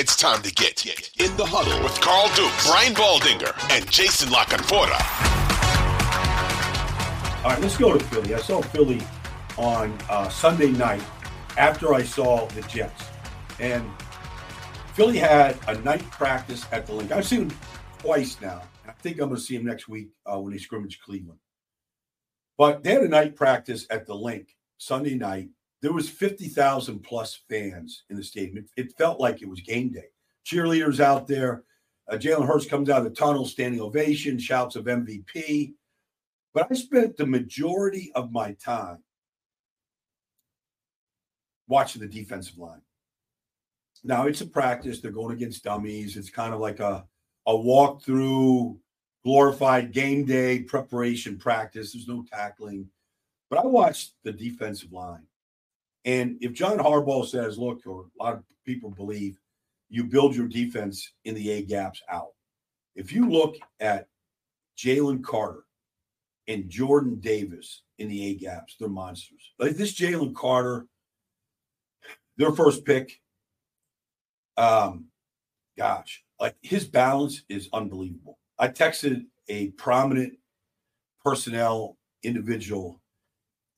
It's time to get in the huddle with Carl Dukes, Brian Baldinger, and Jason LaCanfora. All right, let's go to Philly. I saw Philly on uh, Sunday night after I saw the Jets. And Philly had a night practice at the Linc. I've seen him twice now. I think I'm going to see him next week uh, when they scrimmage Cleveland. But they had a night practice at the Linc Sunday night. There was 50,000 plus fans in the stadium. It, it, felt like it was game day. Cheerleaders out there. Uh, Jalen Hurts comes out of the tunnel, standing ovation, shouts of MVP. But I spent the majority of my time watching the defensive line. Now it's a practice. They're going against dummies. It's kind of like a a walkthrough, glorified game day preparation practice. There's no tackling. But I watched the defensive line. And if John Harbaugh says, look, or a lot of people believe, you build your defense in the A gaps out. If you look at Jalen Carter and Jordan Davis in the A gaps, they're monsters. Like this Jalen Carter, their first pick, um, gosh, like his balance is unbelievable. I texted a prominent personnel individual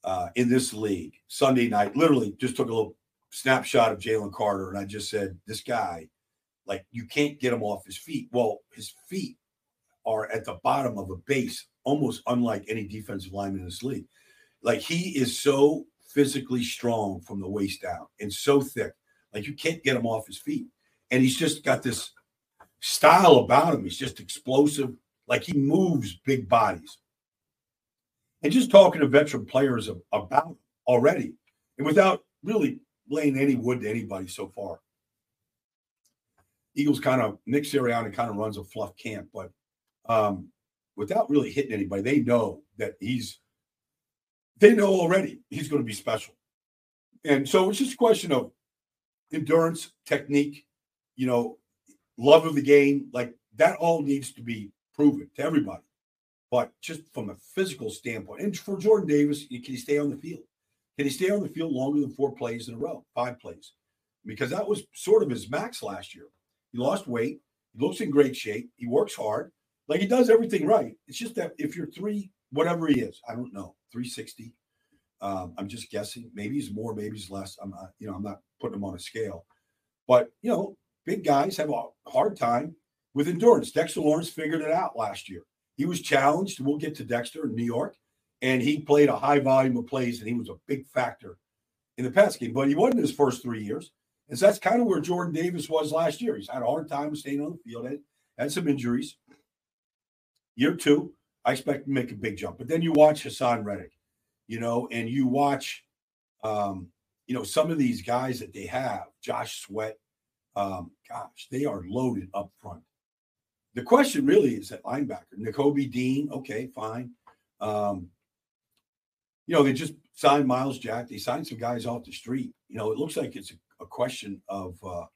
uh, in this league Sunday night. Literally, just took a little snapshot of Jalen Carter, and I just said, "This guy, like, you can't get him off his feet." Well, his feet are at the bottom of a base, almost unlike any defensive lineman in this league. Like, he is so physically strong from the waist down and so thick, like you can't get him off his feet. And he's just got this style about him. He's just explosive, like he moves big bodies. And just talking to veteran players about already, and without really laying any wood to anybody so far. Eagles kind of Nick Sirianni kind of runs a fluff camp, but um, without really hitting anybody, they know that he's they know already he's going to be special. And so it's just a question of endurance, technique, you know, love of the game. Like that all needs to be proven to everybody. But just from a physical standpoint, and for Jordan Davis, can he stay on the field? Can he stay on the field longer than four plays in a row, five plays? Because that was sort of his max last year. He lost weight. He looks in great shape. He works hard. Like he does everything right. It's just that if you're three, whatever he is, I don't know, 360. Um, I'm just guessing. Maybe he's more, maybe he's less. I'm not, you know, I'm not putting him on a scale. But you know, big guys have a hard time with endurance. Dexter Lawrence figured it out last year. He was challenged. We'll get to Dexter in New York, and he played a high volume of plays, and he was a big factor in the pass game. But he wasn't his first three years, and so that's kind of where Jordan Davis was last year. He's had a hard time staying on the field, had, had some injuries. Year two, I expect to make a big jump. But then you watch Haason Reddick, you know, and you watch, um, you know, some of these guys that they have, Josh Sweat, um, gosh, they are loaded up front. The question really is at linebacker. Nakobe Dean, okay, fine. Um, you know, they just signed Myles Jack. They signed some guys off the street. You know, it looks like it's a, a question of uh,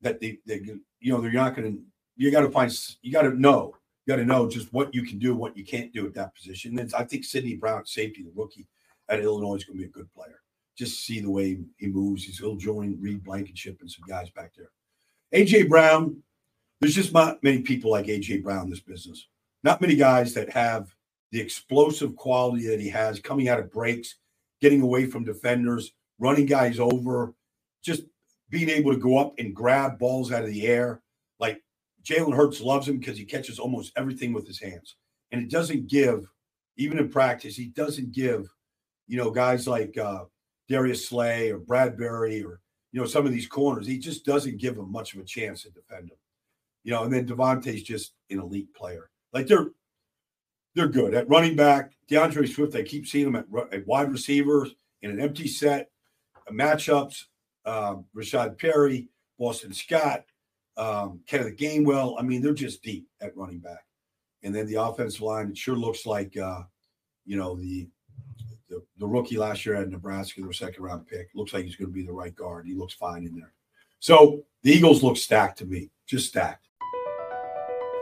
that they, they you know, they're not going to, you got to find, you got to know, you got to know just what you can do, what you can't do at that position. And I think Sydney Brown, safety, the rookie at Illinois, is going to be a good player. Just see the way he moves. He's still join Reed Blankenship and some guys back there. AJ Brown, there's just not many people like AJ Brown in this business. Not many guys that have the explosive quality that he has coming out of breaks, getting away from defenders, running guys over, just being able to go up and grab balls out of the air. Like Jalen Hurts loves him because he catches almost everything with his hands. And it doesn't give, even in practice, he doesn't give, you know, guys like uh, Darius Slay or Bradberry or, you know, some of these corners, he just doesn't give them much of a chance to defend them. You know, and then DeVonta's just an elite player. Like they're they're good at running back. D'Andre Swift, I keep seeing them at, at wide receivers in an empty set, uh, matchups. Um, Rashaad Penny, Boston Scott, um, Kenneth Gainwell. I mean, they're just deep at running back. And then the offensive line, it sure looks like, uh, you know, the, the, the rookie last year at Nebraska, their second round pick. Looks like he's going to be the right guard. He looks fine in there. So the Eagles look stacked to me, just stacked.